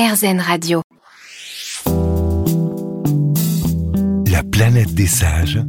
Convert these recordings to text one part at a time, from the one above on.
RZN Radio. La planète des sages.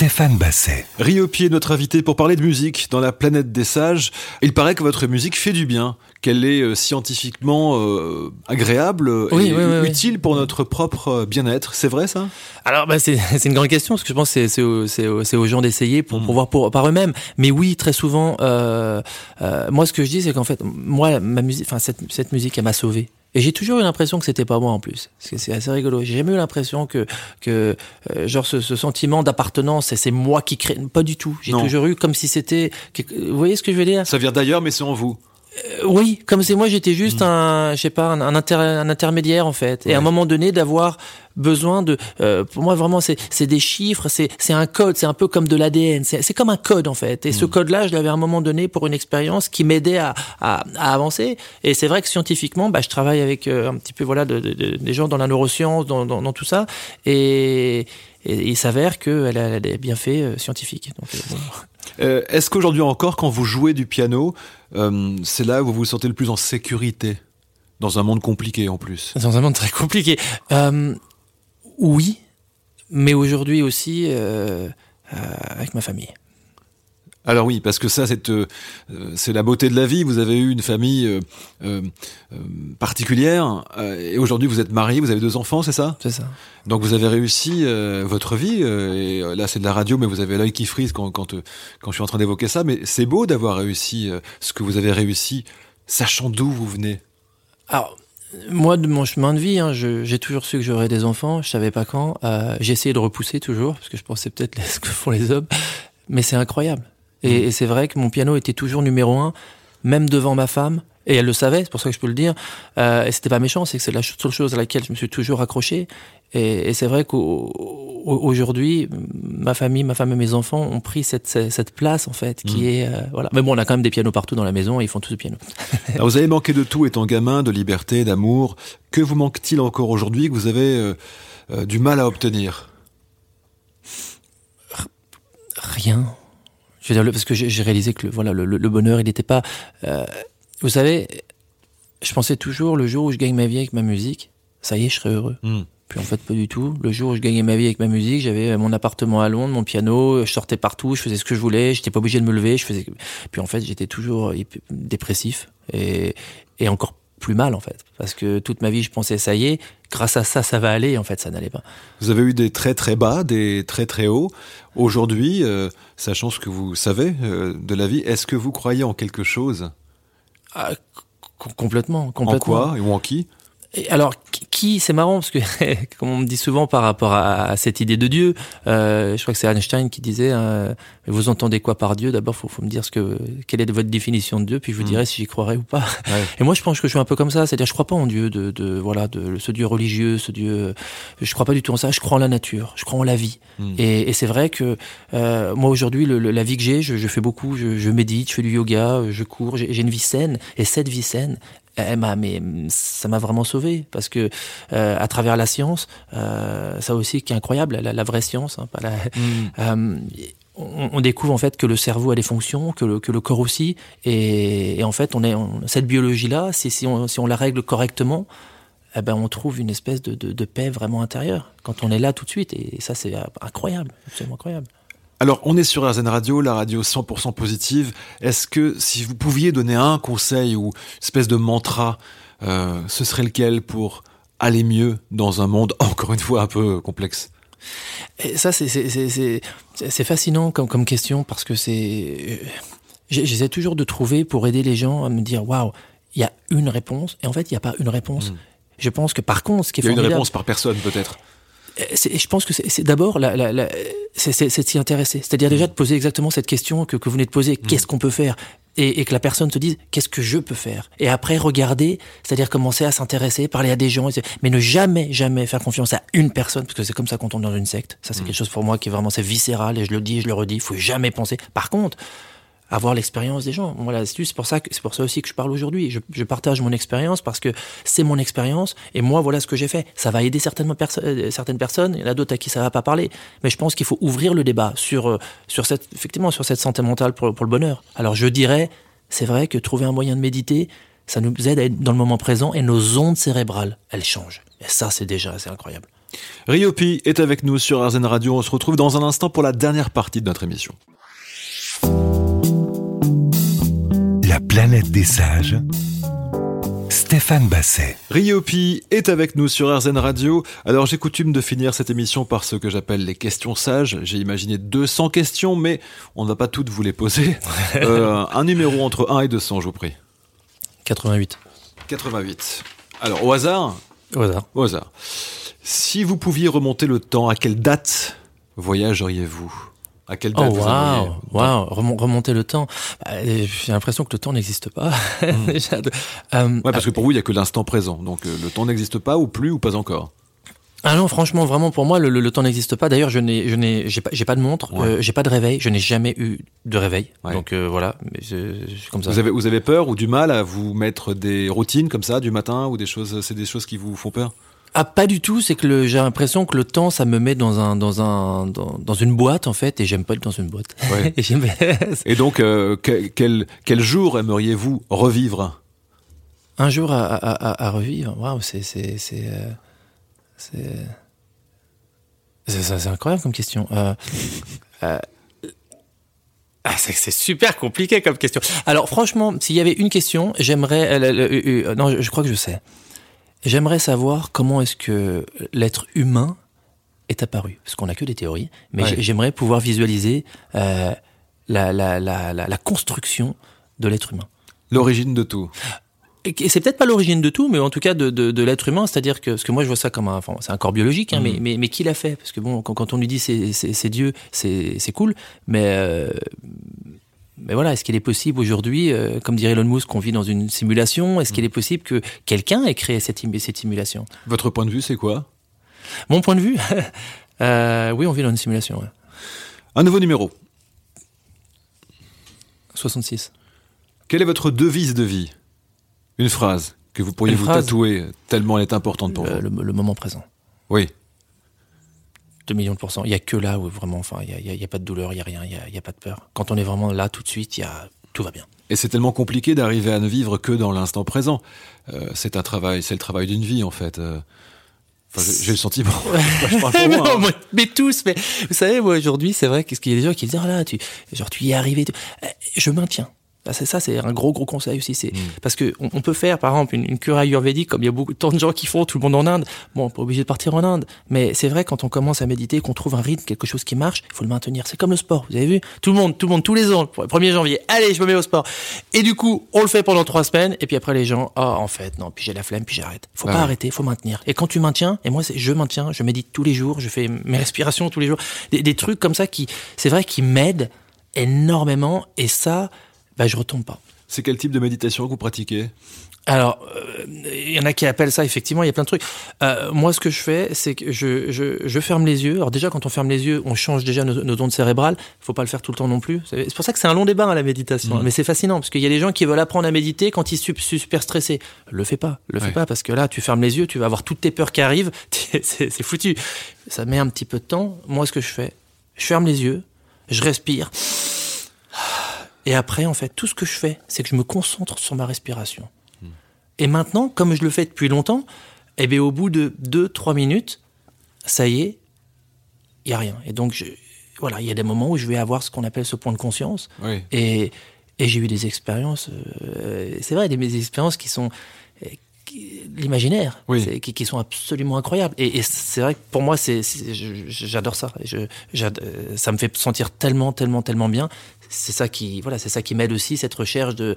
Stéphane Basset. Rio Pied, notre invité pour parler de musique dans la planète des sages. Il paraît que votre musique fait du bien, qu'elle est euh, scientifiquement euh, agréable Oui, et oui, oui, oui. utile pour notre propre euh, bien-être. C'est vrai ça? Alors, bah, c'est une grande question, parce que je pense que c'est- c'est aux, gens d'essayer pour, pour voir pour, par eux-mêmes. Mais oui, très souvent, euh, euh, moi, ce que je dis, c'est qu'en fait, moi, ma musique, enfin, cette, cette musique, elle m'a sauvé. Et j'ai toujours eu l'impression que c'était pas moi en plus. C'est assez rigolo. J'ai jamais eu l'impression que, que euh, genre, ce, ce sentiment d'appartenance, c'est- moi qui crée. Pas du tout. J'ai toujours eu comme si c'était. Vous voyez ce que je veux dire? Ça vient d'ailleurs, mais c'est en vous. Oui, comme c'est moi, j'étais juste un, je sais pas, un, un inter- un intermédiaire en fait. Et à un moment donné, d'avoir besoin de, euh, pour moi vraiment, c'est c'est des chiffres, c'est c'est un code, c'est un peu comme de l'ADN, c'est c'est comme un code en fait. Et ce code-là, je l'avais à un moment donné pour une expérience qui m'aidait à, à, à avancer. Et c'est vrai que scientifiquement, bah, je travaille avec euh, un petit peu voilà de, de- de- des gens dans la neuroscience, dans, dans, dans tout ça, et, et il s'avère qu'elle a, elle a des bienfaits euh, scientifiques. Donc, euh, bon. Euh, Est-ce qu'aujourd'hui encore, quand vous jouez du piano, euh, c'est là où vous vous sentez le plus en sécurité Dans un monde compliqué en plus? Dans un monde très compliqué. Euh, oui, mais aujourd'hui aussi avec ma famille. Alors oui, parce que ça, c'est euh, la beauté de la vie. Vous avez eu une famille euh, euh, euh, particulière, euh, et aujourd'hui vous êtes marié, vous avez deux enfants, c'est ça? C'est ça. Donc vous avez réussi euh, votre vie. euh, et là, c'est de la radio, mais vous avez l'œil qui frise quand quand, euh, quand je suis en train d'évoquer ça. Mais c'est beau d'avoir réussi euh, ce que vous avez réussi, sachant d'où vous venez. Alors, moi, de mon chemin de vie, hein, j'ai toujours su que j'aurais des enfants. Je savais pas quand. Euh, j'ai essayé de repousser toujours, parce que je pensais peut-être ce que font les hommes. Mais c'est incroyable. Et, et c'est vrai que mon piano était toujours numéro un, même devant ma femme. Et elle le savait, c'est pour ça que je peux le dire. Euh, et c'était pas méchant, c'est que c'est la seule chose à laquelle je me suis toujours accroché. Et, et c'est vrai qu'aujourd'hui, ma famille, ma femme et mes enfants ont pris cette, place en fait, qui est euh, voilà. Mais bon, on a quand même des pianos partout dans la maison et ils font tous du piano. Alors, vous avez manqué de tout étant gamin, de liberté, d'amour. Que vous manque-t-il encore aujourd'hui que vous avez euh, euh, du mal à obtenir? Rien. Je veux dire, parce que j'ai réalisé que le, voilà, le, le- bonheur, il n'était pas. euh, vous savez, je pensais toujours le jour où je gagne ma vie avec ma musique, ça y est, je serai heureux. Hmm. Puis en fait, pas du tout. Le jour où je gagnais ma vie avec ma musique, j'avais mon appartement à Londres, mon piano, je sortais partout, je faisais ce que je voulais, j'étais pas obligé de me lever, je faisais. Puis en fait, j'étais toujours dépressif et, et encore plus mal en fait, parce que toute ma vie, je pensais ça y est, grâce à ça, ça va aller. Et en fait, ça n'allait pas. Vous avez eu des très très bas, des très très hauts. Aujourd'hui, euh, sachant ce que vous savez euh, de la vie, est-ce que vous croyez en quelque chose? Ah, c- complètement, En complètement. quoi ou en qui? Et alors, qui- c'est marrant parce que, comme on me dit souvent par rapport à, à cette idée de Dieu, euh, je crois que c'est Einstein qui disait, euh, vous entendez quoi par Dieu? D'abord, faut, faut me dire ce que, quelle est votre définition de Dieu, puis je vous Mm. dirai si j'y croirais ou pas. Ouais. Et moi, je pense que je suis un peu comme ça, c'est-à-dire, je crois pas en Dieu, de, de voilà, de ce Dieu religieux, ce Dieu, je crois pas du tout en ça. Je crois en la nature, je crois en la vie. Mm. Et, et c'est vrai que euh, moi aujourd'hui, le- le- la vie que j'ai, je, je fais beaucoup, je, je médite, je fais du yoga, je cours, j'ai une vie saine. Et cette vie saine, elle m'a, mais ça m'a vraiment sauvé parce que euh, à travers la science, euh, ça aussi qui est incroyable, la, la vraie science, hein, pas la, euh, on, on découvre en fait que le cerveau a des fonctions, que le, que le corps aussi, et, et en fait, on est on- cette biologie-là, si, si, on, si on la règle correctement, eh ben, on trouve une espèce de, de, de paix vraiment intérieure quand on est là tout de suite, et ça c'est incroyable, absolument incroyable. Alors, on est sur RZN Radio, la radio 100% positive. Est-ce que si vous pouviez donner un conseil ou une espèce de mantra, euh, ce serait lequel pour aller mieux dans un monde encore une fois un peu complexe? Et ça, c'est fascinant comme, comme question parce que c'est. j'ai- J'essaie toujours de trouver pour aider les gens à me dire waouh, il y a une réponse. Et en fait, il n'y a pas une réponse. Mm. Je pense que par contre, ce qui est Il y a une réponse par personne peut-être. Je pense que c'est d'abord la, la, la- c'est de s'y intéresser. C'est-à-dire déjà de poser exactement cette question que, que vous venez de poser. Qu'est-ce qu'on peut faire? Et, et que la personne te dise qu'est-ce que je peux faire? Et après regarder, c'est-à-dire commencer à s'intéresser, parler à des gens, mais ne jamais, jamais faire confiance à une personne parce que c'est comme ça qu'on tombe dans une secte. Ça c'est quelque chose pour moi qui est vraiment c'est viscéral et je le dis, je le redis. Il faut jamais penser. Par contre avoir l'expérience des gens. L'astuce, c'est pour ça que c'est pour ça aussi que je parle aujourd'hui. Je, partage mon expérience parce que c'est mon expérience et moi, voilà ce que j'ai fait. Ça va aider certainement euh, certaines personnes. Il y en a d'autres à qui ça va pas parler. Mais je pense qu'il faut ouvrir le débat sur euh, sur cette effectivement sur cette santé mentale pour pour le bonheur. Alors je dirais, c'est vrai que trouver un moyen de méditer, Ça nous aide à être dans le moment présent et nos ondes cérébrales, elles changent. Et ça, c'est déjà, c'est incroyable. Ryopi est avec nous sur RZN Radio. On se retrouve dans un instant pour la dernière partie de notre émission. Planète des sages. Stéphane Basset. Ryopi est avec nous sur RZN Radio. Alors j'ai coutume de finir cette émission par ce que j'appelle les questions sages. J'ai imaginé 200 questions, mais on ne va pas toutes vous les poser. Euh, un numéro entre 1 et 200, je vous prie. 88. 88. Alors au hasard Au hasard. Au hasard. Si vous pouviez remonter le temps, à quelle date voyageriez-vous? À quelle date Oh vous aimeriez- waouh, Remon- remonter le temps. Bah, J'ai l'impression que le temps n'existe pas. Déjà de- Euh, Ouais, parce que pour vous, il n'y a que l'instant présent. Donc euh, le temps n'existe pas ou plus ou pas encore? Ah non, franchement, vraiment, pour moi, le, le- le temps n'existe pas. D'ailleurs, je n'ai, je n'ai, j'ai pas, j'ai pas de montre, Ouais. euh, j'ai pas de réveil, je n'ai jamais eu de réveil. Ouais. Donc euh, voilà, je, comme ça. Vous avez, vous avez peur ou du mal à vous mettre des routines comme ça du matin ou des choses, c'est des choses qui vous font peur? Ah, pas du tout. C'est que le- j'ai l'impression que le temps, ça me met dans un, dans un, dans, dans une boîte en fait, et j'aime pas être dans une boîte. Ouais. Et donc, euh, que- quel, quel jour aimeriez-vous revivre? Un jour à, à, à, à revivre. Waouh, c'est, c'est, c'est, euh, c'est, incroyable comme question. Euh, euh, ah, c'est, c'est super compliqué comme question. Alors franchement, s'il y avait une question, j'aimerais. euh, euh, non, je crois que je sais. J'aimerais savoir comment est-ce que l'être humain est apparu. Parce qu'on n'a que des théories, mais Ouais. j'aimerais pouvoir visualiser euh, la, la, la, la, la construction de l'être humain. L'origine de tout. Et c'est peut-être pas l'origine de tout, mais en tout cas de, de, de l'être humain, c'est-à-dire que, parce que moi je vois ça comme un, enfin, c'est un corps biologique, hein, mais, mais, mais qui l'a fait? Parce que bon, quand, quand on lui dit c'est, Dieu, c'est, c'est cool, mais, euh, mais voilà, est-ce qu'il est possible aujourd'hui, euh, comme dirait Elon Musk, qu'on vit dans une simulation? Est-ce qu'il est possible que quelqu'un ait créé cette, im- cette simulation? Votre point de vue, c'est quoi? Mon point de vue, euh, oui, on vit dans une simulation. ouais. Un nouveau numéro. 66. Quelle est votre devise de vie? Une phrase que vous pourriez Une vous phrase? tatouer tellement elle est importante pour Le, vous. le- le moment présent. Oui. 2 millions de pourcents. Il y a que là où vraiment, enfin, il y a, a- pas de douleur, il y a rien, il y a, pas de peur. Quand on est vraiment là tout de suite, il y a, tout va bien. Et c'est tellement compliqué d'arriver à ne vivre que dans l'instant présent. Euh, c'est un travail, c'est le travail d'une vie en fait. Euh, j'ai- le sentiment. je parle pour moi, mais, mais tous, mais vous savez, moi aujourd'hui, c'est vrai qu'il y a des gens qui disent, ah là, tu, genre, tu y es arrivé. Eh, Je maintiens. Ah, c'est ça, c'est un gros gros conseil aussi. C'est parce que on, on peut faire, par exemple, une, une cure ayurvédique, comme il y a beaucoup tant de gens qui font, tout le monde en Inde. Bon, on n'est pas obligé de partir en Inde, mais c'est vrai quand on commence à méditer, qu'on trouve un rythme, quelque chose qui marche, il faut le maintenir. C'est comme le sport. Vous avez vu? Tout le monde, tout le monde, tous les ans, le 1er janvier, allez, je me mets au sport. Et du coup, on le fait pendant trois semaines, et puis après les gens, ah, en fait, non, puis j'ai la flemme, puis j'arrête. Faut Ah pas arrêter, faut maintenir. Et quand tu maintiens, et moi, c'est, je maintiens, je médite tous les jours, je fais mes respirations tous les jours, des, des trucs comme ça qui, c'est vrai, qui m'aident énormément, et ça, bah, je retombe pas. C'est quel type de méditation que vous pratiquez? Alors, euh, il y en a qui appellent ça, effectivement, il y a plein de trucs. Euh, moi, ce que je fais, c'est que je, je, je ferme les yeux. Alors déjà, quand on ferme les yeux, on change déjà nos, nos ondes cérébrales. faut pas le faire tout le temps non plus. C'est pour ça que c'est un long débat, hein, la méditation. Mais c'est fascinant, parce qu'il y a des gens qui veulent apprendre à méditer quand ils sont su- super stressés. Le fais pas, le Ouais. fais pas, parce que là, tu fermes les yeux, tu vas avoir toutes tes peurs qui arrivent. c'est c'est foutu. Ça met un petit peu de temps. Moi, ce que je fais, je ferme les yeux, je respire. Et après, en fait, tout ce que je fais, c'est que je me concentre sur ma respiration. Et maintenant, comme je le fais depuis longtemps, eh bien, au bout de 2-3 minutes, ça y est, il n'y a rien. Et donc, je, voilà, il y a des moments où je vais avoir ce qu'on appelle ce point de conscience. Oui. Et, et j'ai eu des expériences, euh, c'est vrai, des, des expériences qui sont l'imaginaire, Oui. qui, qui sont absolument incroyables. Et, et c'est vrai que pour moi, c'est, j'adore ça. Je, euh, ça me fait sentir tellement, tellement, tellement bien. C'est ça qui, voilà, c'est ça qui m'aide aussi cette recherche de,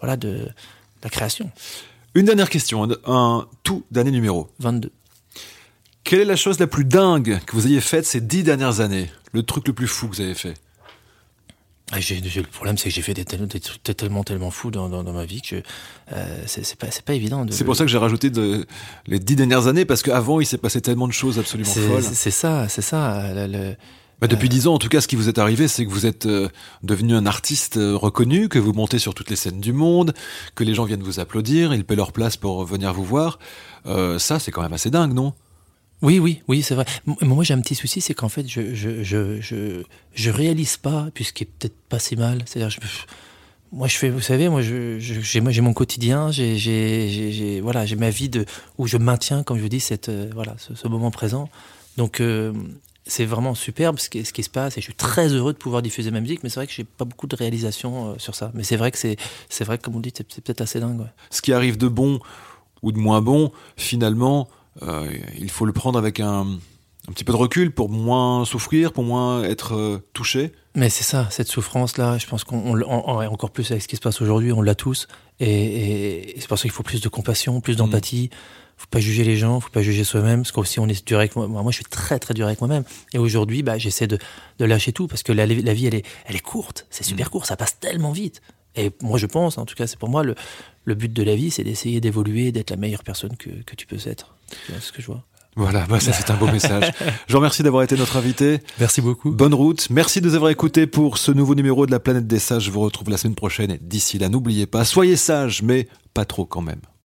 voilà, de, la création. Une dernière question, un, un tout dernier numéro. 22. Quelle est la chose la plus dingue que vous ayez faite ces dix dernières années? Le truc le plus fou que vous avez fait? Le problème, c'est que j'ai fait des, trucs tellement, tellement fous dans, dans, dans ma vie que euh, c'est, pas, évident. De, C'est pour ça que j'ai rajouté de, les dix dernières années, parce qu'avant, il s'est passé tellement de choses absolument folles. c'est- ça, c'est ça. le- le- Bah, depuis dix ans, en tout cas, ce qui vous est arrivé, c'est que vous êtes euh, devenu un artiste euh, reconnu, que vous montez sur toutes les scènes du monde, que les gens viennent vous applaudir, ils paient leur place pour venir vous voir. Euh, ça, c'est quand même assez dingue, non? Oui, oui, oui, c'est vrai. Moi, j'ai un petit souci, c'est qu'en fait, je, je, je, je, je réalise pas, puis ce qui est peut-être pas si mal. C'est-à-dire, je, moi, je fais, vous savez, moi, j'ai mon quotidien, j'ai voilà, j'ai ma vie de où je maintiens, comme je vous dis, cette euh, voilà, ce, moment présent. Donc euh, c'est vraiment superbe ce qui, ce qui, se passe et je suis très heureux de pouvoir diffuser ma musique. Mais c'est vrai que j'ai pas beaucoup de réalisation euh, sur ça. Mais c'est vrai que c'est c'est vrai que comme on dit, c'est peut-être assez dingue. Ce qui arrive de bon ou de moins bon, finalement, il faut le prendre avec un un petit peu de recul pour moins souffrir, pour moins être euh, touché. Mais c'est ça, cette souffrance-là, je pense qu'on, encore plus avec ce qui se passe aujourd'hui, on l'a tous. Et, c'est pour ça qu'il faut plus de compassion, plus d'empathie. Faut pas juger les gens, faut pas juger soi-même, parce que si on est dur avec moi, moi je suis très très dur avec moi-même. Et aujourd'hui, bah, j'essaie de, lâcher tout, parce que la, vie, elle est, elle est courte, c'est super mm. court, ça passe tellement vite. Et moi, je pense, en tout cas, c'est pour moi, le, le but de la vie, c'est d'essayer d'évoluer, d'être la meilleure personne que, que tu peux être. C'est ce que je vois? Voilà, bah ça c'est un beau message. Je vous remercie d'avoir été notre invité. Merci beaucoup. Bonne route. Merci de nous avoir écoutés pour ce nouveau numéro de la planète des sages. Je vous retrouve la semaine prochaine. Et d'ici là, n'oubliez pas, soyez sages, mais pas trop quand même.